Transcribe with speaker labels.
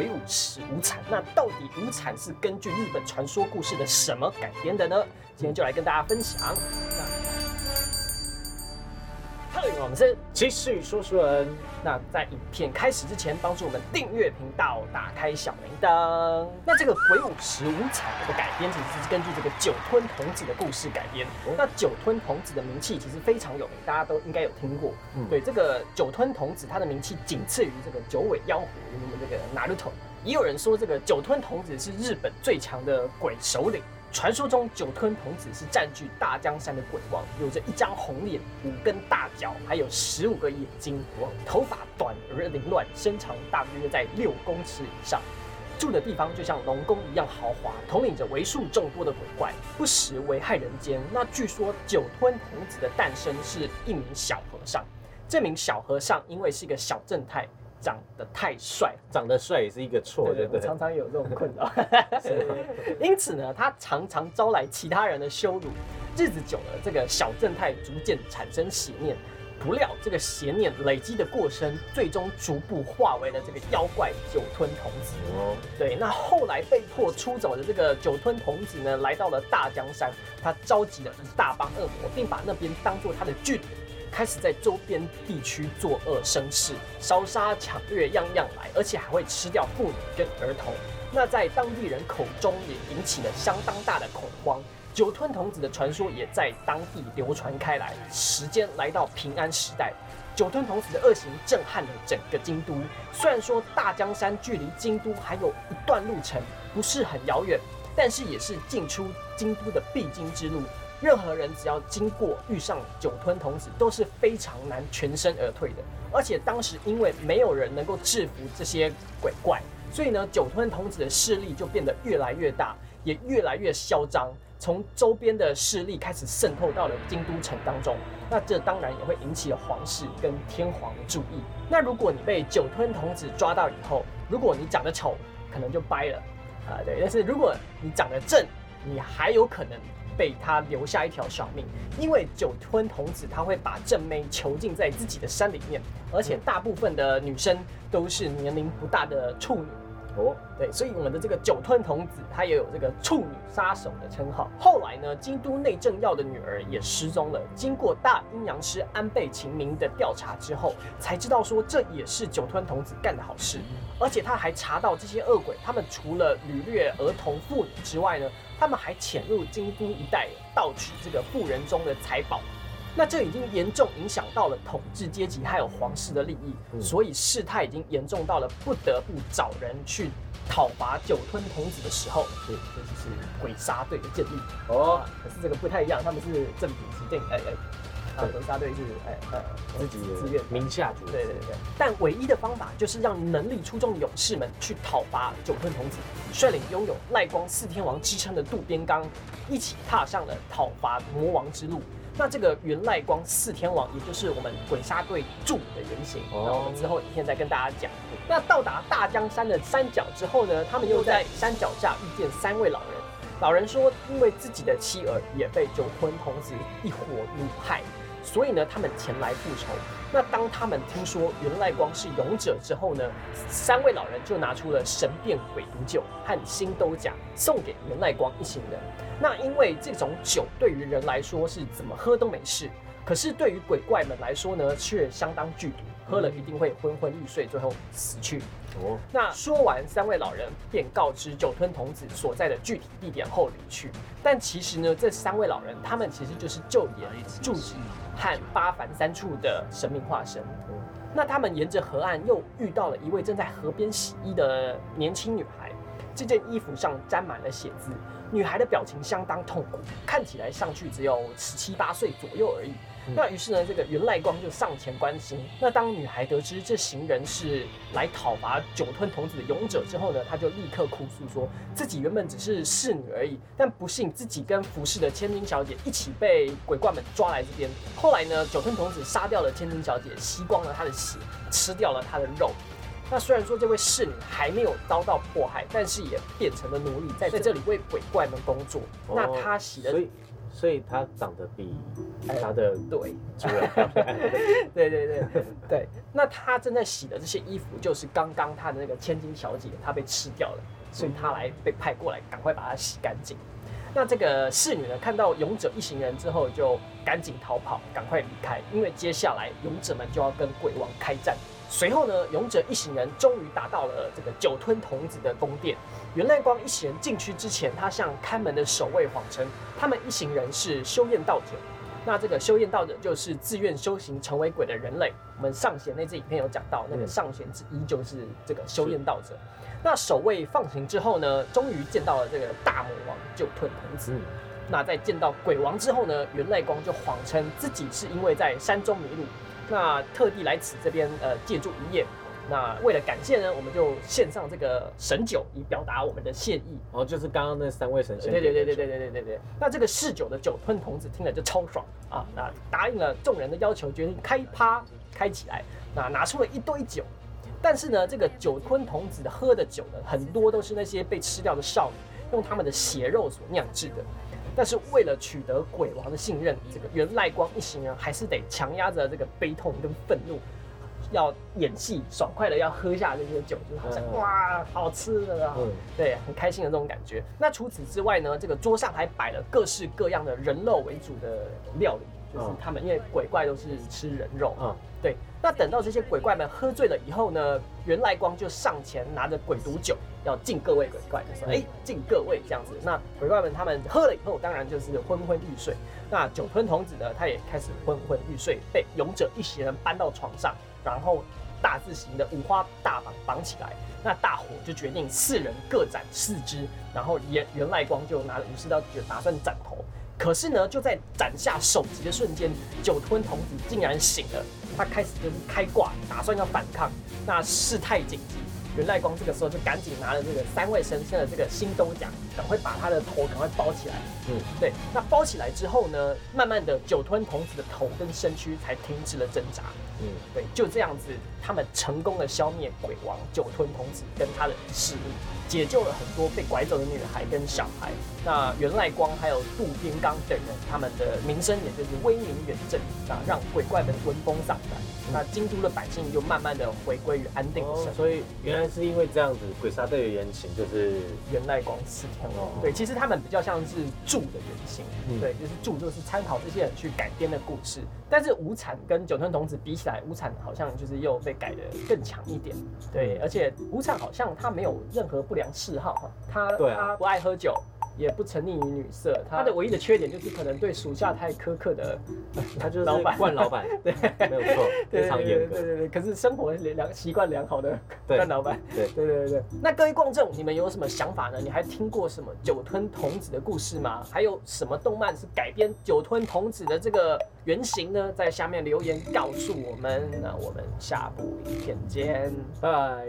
Speaker 1: 鬼舞池无产。那到底无产是根据日本传说故事的什么改编的呢？今天就来跟大家分享。我们是
Speaker 2: 继续说书人。
Speaker 1: 那在影片开始之前，帮助我们订阅频道，打开小铃铛。那这个鬼舞十五彩的改编，其实是根据这个酒吞童子的故事改编。那酒吞童子的名气其实非常有名，大家都应该有听过。对，这个酒吞童子，他的名气仅次于这个九尾妖狐，我们这个拿鲁头。也有人说，这个酒吞童子是日本最强的鬼首领。传说中，酒吞童子是占据大江山的鬼王，有着一张红脸、五根大脚，还有十五个眼睛，头发短而凌乱，身长大约在六公尺以上，住的地方就像龙宫一样豪华，统领着为数众多的鬼怪，不时危害人间。那据说酒吞童子的诞生是一名小和尚，这名小和尚因为是一个小正太。长得太帅，
Speaker 2: 长得帅也是一个错，对对？
Speaker 1: 常常有这种困扰，因此呢，他常常招来其他人的羞辱。日子久了，这个小正太逐渐产生邪念，不料这个邪念累积的过深，最终逐步化为了这个妖怪酒吞童子。哦，对，那后来被迫出走的这个酒吞童子呢，来到了大江山，他召集了一大帮恶魔，并把那边当做他的据点。开始在周边地区作恶生事，烧杀抢掠样样来，而且还会吃掉妇女跟儿童。那在当地人口中也引起了相当大的恐慌。酒吞童子的传说也在当地流传开来。时间来到平安时代，酒吞童子的恶行震撼了整个京都。虽然说大江山距离京都还有一段路程，不是很遥远，但是也是进出京都的必经之路。任何人只要经过遇上酒吞童子都是非常难全身而退的，而且当时因为没有人能够制服这些鬼怪，所以呢酒吞童子的势力就变得越来越大，也越来越嚣张，从周边的势力开始渗透到了京都城当中，那这当然也会引起了皇室跟天皇的注意。那如果你被酒吞童子抓到以后，如果你长得丑，可能就掰了啊，对，但是如果你长得正，你还有可能。被他留下一条小命，因为酒吞童子他会把正妹囚禁在自己的山里面，而且大部分的女生都是年龄不大的处女。哦，对，所以我们的这个酒吞童子，他也有这个处女杀手的称号。后来呢，京都内政要的女儿也失踪了。经过大阴阳师安倍晴明的调查之后，才知道说这也是酒吞童子干的好事。而且他还查到这些恶鬼，他们除了掳掠儿童妇女之外呢，他们还潜入京都一带盗取这个富人中的财宝。那这已经严重影响到了统治阶级还有皇室的利益，所以事态已经严重到了不得不找人去讨伐酒吞童子的时候，对，这就是鬼杀队的建立。哦，可是这个不太一样，他们是正品指定，哎哎，啊，鬼杀队是哎呃
Speaker 2: 自己自愿名下主。
Speaker 1: 对对对。但唯一的方法就是让能力出众的勇士们去讨伐九吞童子，率领拥有赖光四天王之称的渡边刚，一起踏上了讨伐魔王之路。那这个原赖光四天王，也就是我们鬼杀队柱的原型，那我们之后影片再跟大家讲。那到达大江山的山脚之后呢，他们又在山脚下遇见三位老人。老人说，因为自己的妻儿也被九吞童子一伙掳害，所以呢，他们前来复仇。那当他们听说元赖光是勇者之后呢，三位老人就拿出了神变鬼毒酒和新兜甲，送给元赖光一行人。那因为这种酒对于人来说是怎么喝都没事，可是对于鬼怪们来说呢，却相当剧毒，喝了一定会昏昏欲睡，最后死去。哦，那说完，三位老人便告知酒吞童子所在的具体地点后离去。但其实呢，这三位老人他们其实就是昼颜、柱子和八凡三处的神明化身。那他们沿着河岸又遇到了一位正在河边洗衣的年轻女孩，这件衣服上沾满了血渍。女孩的表情相当痛苦，看起来上去只有十七八岁左右而已。那于是呢，这个云赖光就上前关心。那当女孩得知这行人是来讨伐酒吞童子的勇者之后呢，她就立刻哭诉说，自己原本只是侍女而已，但不幸自己跟服侍的千金小姐一起被鬼怪们抓来这边。后来呢，酒吞童子杀掉了千金小姐，吸光了她的血，吃掉了她的肉。那虽然说这位侍女还没有遭到迫害，但是也变成了奴隶，在在这里为鬼怪们工作。那她洗的，
Speaker 2: 所以所以他长得比他的
Speaker 1: 对
Speaker 2: 主人漂亮。
Speaker 1: 对对对对，那他正在洗的这些衣服，就是刚刚他的那个千金小姐，她被吃掉了，所以他来被派过来，赶快把它洗干净。那这个侍女呢，看到勇者一行人之后，就赶紧逃跑，赶快离开，因为接下来勇者们就要跟鬼王开战。随后呢，勇者一行人终于达到了这个酒吞童子的宫殿。元赖光一行人进去之前，他向看门的守卫谎称，他们一行人是修验道者。那这个修验道者就是自愿修行成为鬼的人类。我们上弦那支影片有讲到，那个上弦之一就是这个修验道者。那守卫放行之后呢，终于见到了这个大魔王就吞童子。那在见到鬼王之后呢，元赖光就谎称自己是因为在山中迷路，那特地来此这边呃借住一夜。那为了感谢呢，我们就献上这个神酒，以表达我们的谢意。
Speaker 2: 哦，就是刚刚那三位神仙。
Speaker 1: 对对对对对对对对对。那这个嗜酒的酒吞童子听了就超爽啊！那答应了众人的要求，决定开趴开起来。那拿出了一堆酒。但是呢，这个酒吞童子的喝的酒呢，很多都是那些被吃掉的少女用他们的血肉所酿制的。但是为了取得鬼王的信任，这个元赖光一行人还是得强压着这个悲痛跟愤怒，要演戏爽快的要喝下这些酒，就是好像哇好吃的啊，对，很开心的这种感觉。那除此之外呢，这个桌上还摆了各式各样的人肉为主的料理。就是他们，因为鬼怪都是吃人肉，嗯，对。那等到这些鬼怪们喝醉了以后呢，原来光就上前拿着鬼毒酒要敬各位鬼怪，就说：“哎，敬各位这样子。”那鬼怪们他们喝了以后，当然就是昏昏欲睡。那酒吞童子呢，他也开始昏昏欲睡，被勇者一行人搬到床上，然后大字形的五花大绑绑起来。那大伙就决定四人各斩四肢，然后原原赖光就拿着武士刀就打算斩头。可是呢，就在斩下首级的瞬间，酒吞童子竟然醒了。他开始就是开挂，打算要反抗。那事态紧急，源赖光这个时候就赶紧拿了这个三位神仙的这个新兜甲，赶快把他的头赶快包起来。嗯，对。那包起来之后呢，慢慢的酒吞童子的头跟身躯才停止了挣扎。嗯，对，就这样子，他们成功的消灭鬼王酒吞童子跟他的势力，解救了很多被拐走的女孩跟小孩。那源赖光还有杜边刚等人，他们的名声也就是威名远震啊，让鬼怪们闻风丧胆。那京都的百姓就慢慢的回归于安定。
Speaker 2: 所以原来是因为这样子，鬼杀队的原型就是
Speaker 1: 源赖光四天哦。对，其实他们比较像是柱的原型，对，就是柱就是参考这些人去改编的故事。但是无产跟九吞童子比起来，无产好像就是又被改的更强一点。对，而且无产好像他没有任何不良嗜好，他他不爱喝酒。也不沉溺于女色，他的唯一的缺点就是可能对属下太苛刻的，
Speaker 2: 他就是老板，惯老板，对，没有错，非常严格，
Speaker 1: 对对对。可是生活良习惯良好的 惯老板，
Speaker 2: 对
Speaker 1: 对对对。那各位观众，你们有什么想法呢？你还听过什么酒吞童子的故事吗？还有什么动漫是改编酒吞童子的这个原型呢？在下面留言告诉我们。那我们下部影片见，
Speaker 2: 拜拜。